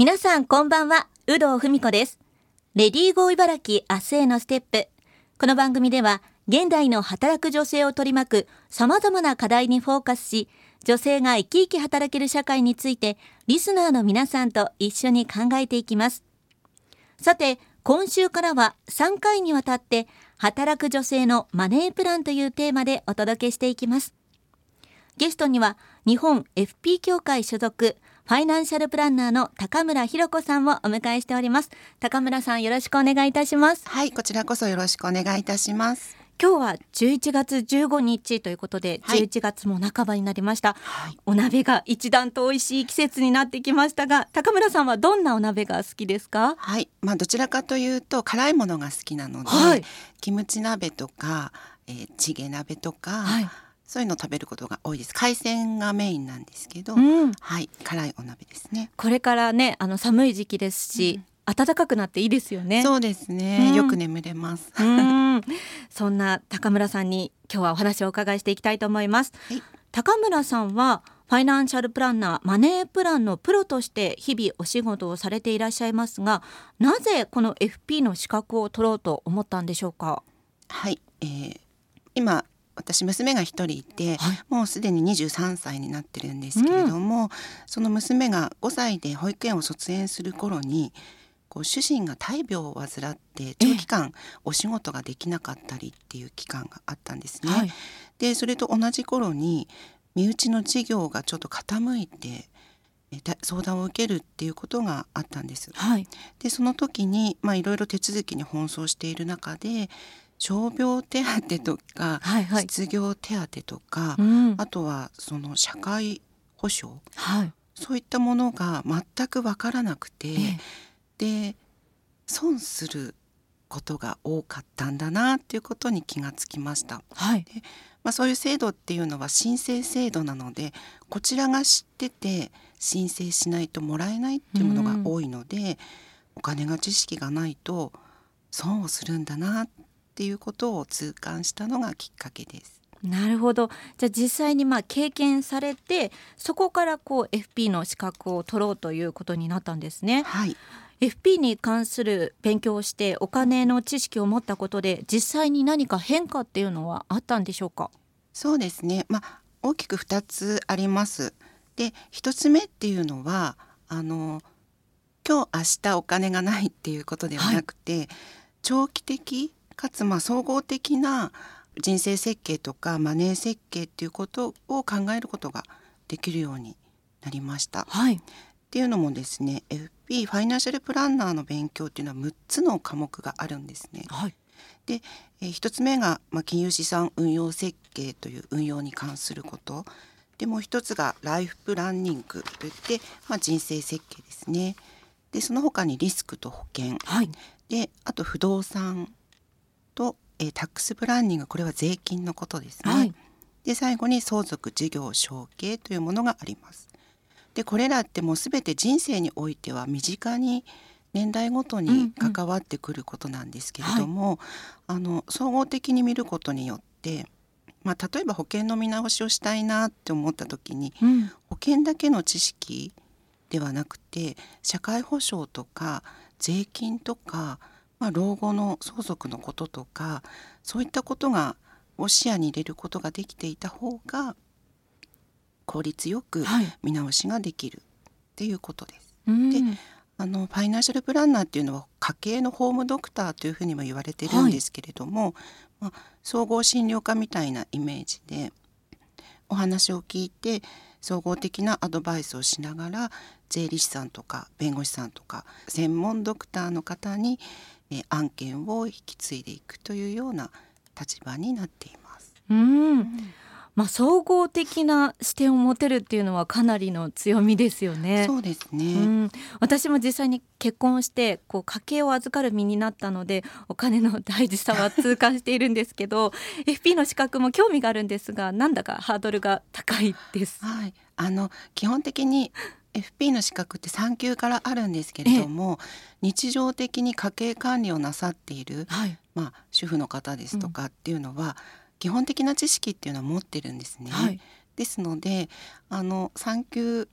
皆さんこんばんは、有働文子です。レディーゴー茨城明日へのステップ。この番組では、現代の働く女性を取り巻く様々な課題にフォーカスし、女性が生き生き働ける社会について、リスナーの皆さんと一緒に考えていきます。さて、今週からは3回にわたって、働く女性のマネープランというテーマでお届けしていきます。ゲストには、日本 FP 協会所属、ファイナンシャルプランナーの高村博子さんをお迎えしております。高村さんよろしくお願いいたします。はいこちらこそよろしくお願いいたします。今日は11月15日ということで、はい、11月も半ばになりました、はい、お鍋が一段と美味しい季節になってきましたが高村さんはどんなお鍋が好きですか？はい。まあどちらかというと辛いものが好きなので、はい、キムチ鍋とか、えー、チゲ鍋とか、はいそういうのを食べることが多いです。海鮮がメインなんですけど、うん、はい辛いお鍋ですね。これからねあの寒い時期ですし、うん、暖かくなっていいですよね。そうですね。うん、よく眠れます。そんな高村さんに今日はお話をお伺いしていきたいと思います。はい、高村さんはファイナンシャルプランナーマネープランのプロとして日々お仕事をされていらっしゃいますが、なぜこの FP の資格を取ろうと思ったんでしょうか？はい、えー、今私娘が一人いて、はい、もうすでに23歳になってるんですけれども、うん、その娘が5歳で保育園を卒園する頃にこう主人が大病を患って長期間お仕事ができなかったりっていう期間があったんですね。はい、でそれと同じ頃に身内の事業がちょっと傾いて相談を受けるっていうことがあったんです。はい、でその時にまあいろいろ手続きに奔走している中で傷病手当とか、はいはい、失業手当とか、うん、あとはその社会保障、はい、そういったものが全く分からなくて、えで損することが多かったんだなっていうことに気がつきました。はい、でまあ、そういう制度っていうのは申請制度なのでこちらが知ってて申請しないともらえないっていうものが多いので、うん、お金が知識がないと損をするんだなっっていうことを痛感したのがきっかけです。なるほど。じゃあ実際にまあ経験されてそこからこう FP の資格を取ろうということになったんですね。はい。FP に関する勉強をしてお金の知識を持ったことで実際に何か変化っていうのはあったんでしょうか？そうですね。まあ大きく2つあります。で1つ目っていうのはあの今日明日お金がないっていうことではなくて、はい、長期的かつまあ総合的な人生設計とかマネー設計っていうことを考えることができるようになりました。はい、っていうのもですね FP ファイナンシャルプランナーの勉強っていうのは6つの科目があるんですね。はい、で、えー、1つ目が、まあ、金融資産運用設計という運用に関することでもう一つがライフプランニングといって、まあ、人生設計ですね。でその他にリスクと保険、はい、であと不動産と、えー、タックスプランニングこれは税金のことですね。はい、で最後に相続事業承継というものがあります。でこれらってもう全て人生においては身近に年代ごとに関わってくることなんですけれども、うんうんはい、あの総合的に見ることによって、まあ、例えば保険の見直しをしたいなって思った時に、うん、保険だけの知識ではなくて社会保障とか税金とかまあ、老後の相続のこととかそういったことがを視野に入れることができていた方が効率よく見直しができるっていうことです。はい、であのファイナンシャルプランナーっていうのは家計のホームドクターというふうにも言われてるんですけれども、はい、まあ、総合診療科みたいなイメージでお話を聞いて総合的なアドバイスをしながら税理士さんとか弁護士さんとか専門ドクターの方にえ案件を引き継いでいくというような立場になっています。うんまあ、総合的な視点を持てるっていうのはかなりの強みですよね。そうですね。うん、私も実際に結婚してこう家計を預かる身になったのでお金の大事さは痛感しているんですけど FP の資格も興味があるんですがなんだかハードルが高いです。はい、あの基本的に FP の資格って3級からあるんですけれども、日常的に家計管理をなさっている、はい、まあ、主婦の方ですとかっていうのは、うん、基本的な知識っていうのは持ってるんですね。はい、ですのであの3級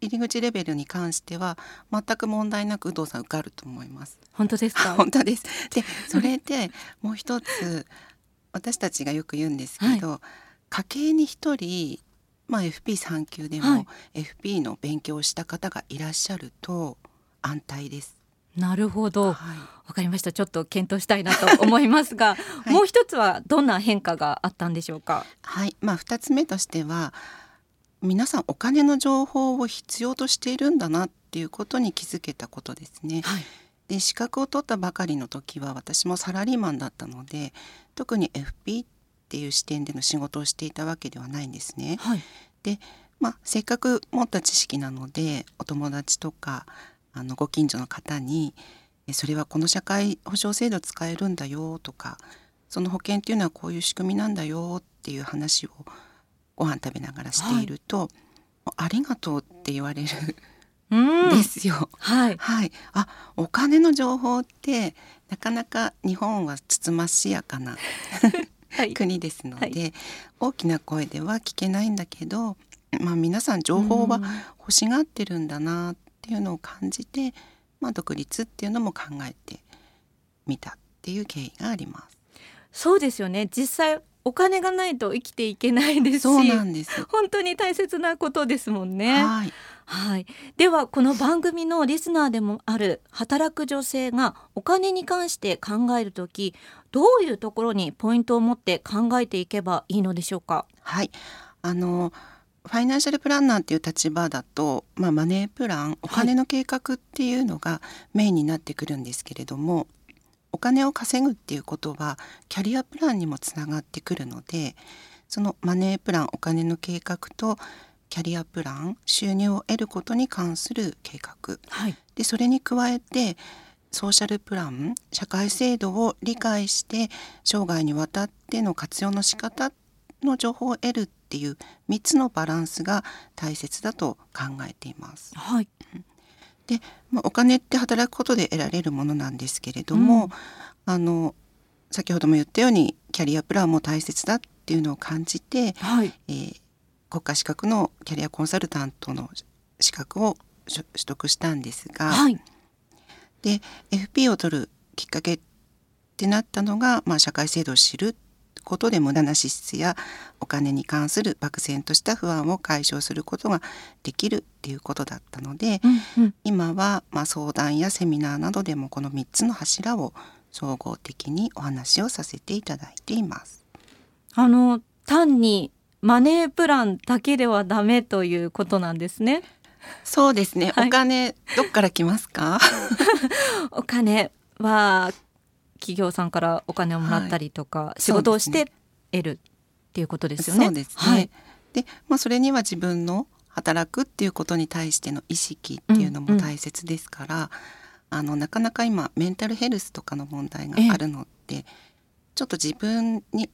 入り口レベルに関しては全く問題なく有働さん受かると思います。本当ですか？本当です。でそれでもう一つ私たちがよく言うんですけど、家計に一人まあ FP3 級でもはい。FP の勉強をした方がいらっしゃると安泰です。なるほど。はい。わかりました。ちょっと検討したいなと思いますが、い。もう一つはどんな変化があったんでしょうか？はい、まあ2つ目としては皆さんお金の情報を必要としているんだなっていうことに気づけたことですね。はい。で資格を取ったばかりの時は私もサラリーマンだったので特に FP っていう視点での仕事をしていたわけではないんですね。はい。で、まあ、せっかく持った知識なのでお友達とかあのご近所の方にえそれはこの社会保障制度使えるんだよとかその保険っていうのはこういう仕組みなんだよっていう話をご飯食べながらしていると、ありがとうって言われるですよ。はい。はい、あお金の情報ってなかなか日本はつつましやかなはい国ですので、はい大きな声では聞けないんだけど、まあ、皆さん情報はうん欲しがってるんだなっていうのを感じて、まあ、独立っていうのも考えてみたっていう経緯があります。そうですよね実際お金がないと生きていけないですしそうなんです。本当に大切なことですもんね。はい、はい、ではこの番組のリスナーでもある働く女性がお金に関して考えるときどういうところにポイントを持って考えていけばいいのでしょうか？はい、あのファイナンシャルプランナーっていう立場だと、まあ、マネープランお金の計画っていうのがメインになってくるんですけれども、お金を稼ぐっていうことはキャリアプランにもつながってくるのでそのマネープランお金の計画とキャリアプラン収入を得ることに関する計画。はい、でそれに加えてソーシャルプラン社会制度を理解して生涯にわたっての活用の仕方の情報を得るっていう3つのバランスが大切だと考えています。はい、で、まあ、お金って働くことで得られるものなんですけれども、うん。あの先ほども言ったようにキャリアプランも大切だっていうのを感じて、はい、えー国家資格のキャリアコンサルタントの資格を取取得したんですが、はい、で FP を取るきっかけってなったのが、まあ、社会制度を知ることで無駄な支出やお金に関する漠然とした不安を解消することができるっていうことだったので、うんうん、今はまあ相談やセミナーなどでもこの3つの柱を総合的にお話をさせていただいています。あの単にマネープランだけではダメということなんですね。そうですね、はい。お金どっから来ますか？お金は企業さんからお金をもらったりとか、はい。仕事をして得るっていうことですよね。そうですね。はい、で、まあ、それには自分の働くっていうことに対しての意識っていうのうんうん。も大切ですから、あのなかなか今メンタルヘルスとかの問題があるのって、ちょっと自分に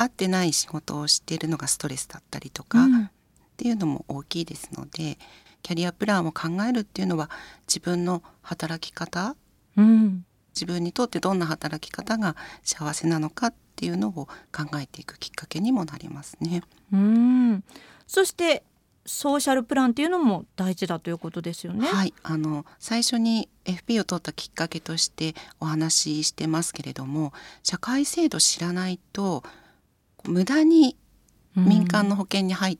合ってない仕事をしているのがストレスだったりとか、っうんていうのも大きいですのでキャリアプランを考えるっていうのは自分の働き方うん、自分にとってどんな働き方が幸せなのかっていうのを考えていくきっかけにもなりますね。うん、そしてソーシャルプランっていうのも大事だということですよね。はい、あの最初に FP を取ったきっかけとしてお話ししてますけれども社会制度知らないと無駄に民間の保険に入っ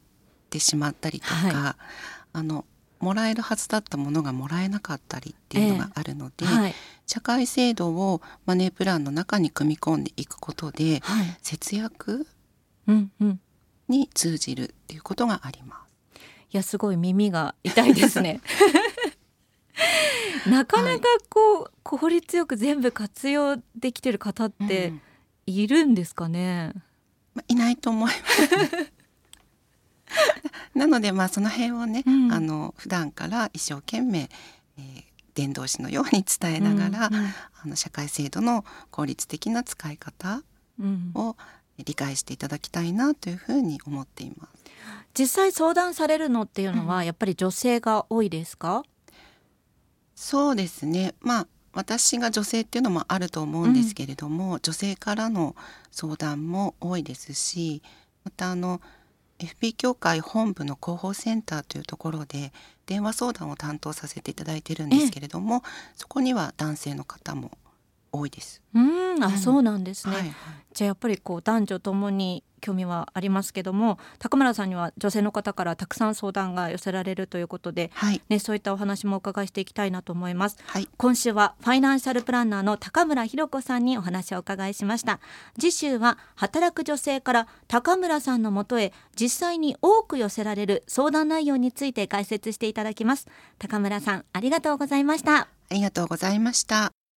てしまったりとか、はあのもらえるはずだったものがもらえなかったりっていうのがあるので、うん、はい、社会制度をマネープランの中に組み込んでいくことではい、節約うんうん。に通じるっていうことがあります。いやすごい耳が痛いですね。なかなかこう、効率よく全部活用できてる方ってうんいるんですかね？まあいないと思います。なのでまあその辺をね、うんあの普段から一生懸命、えー伝道師のように伝えながら、うんあの社会制度の効率的な使い方うんを理解していただきたいなというふうに思っています。実際相談されるのっていうのはやっぱり女性が多いですか？そうですねまあ私が女性っていうのもあると思うんですけれども、女性からの相談も多いですしまたあの FP 協会本部の広報センターというところで電話相談を担当させていただいてるんですけれども、そこには男性の方も多いです。うん、あ、うんそうなんですね。はいはいじゃあやっぱりこう男女ともに興味はありますけども、高村さんには女性の方からたくさん相談が寄せられるということで、はいね、そういったお話もお伺いしていきたいなと思います。はい今週はファイナンシャルプランナーの高村博子さんにお話をお伺いしました次週は働く女性から高村さんのもとへ実際に多く寄せられる相談内容について解説していただきます高村さんありがとうございましたありがとうございました。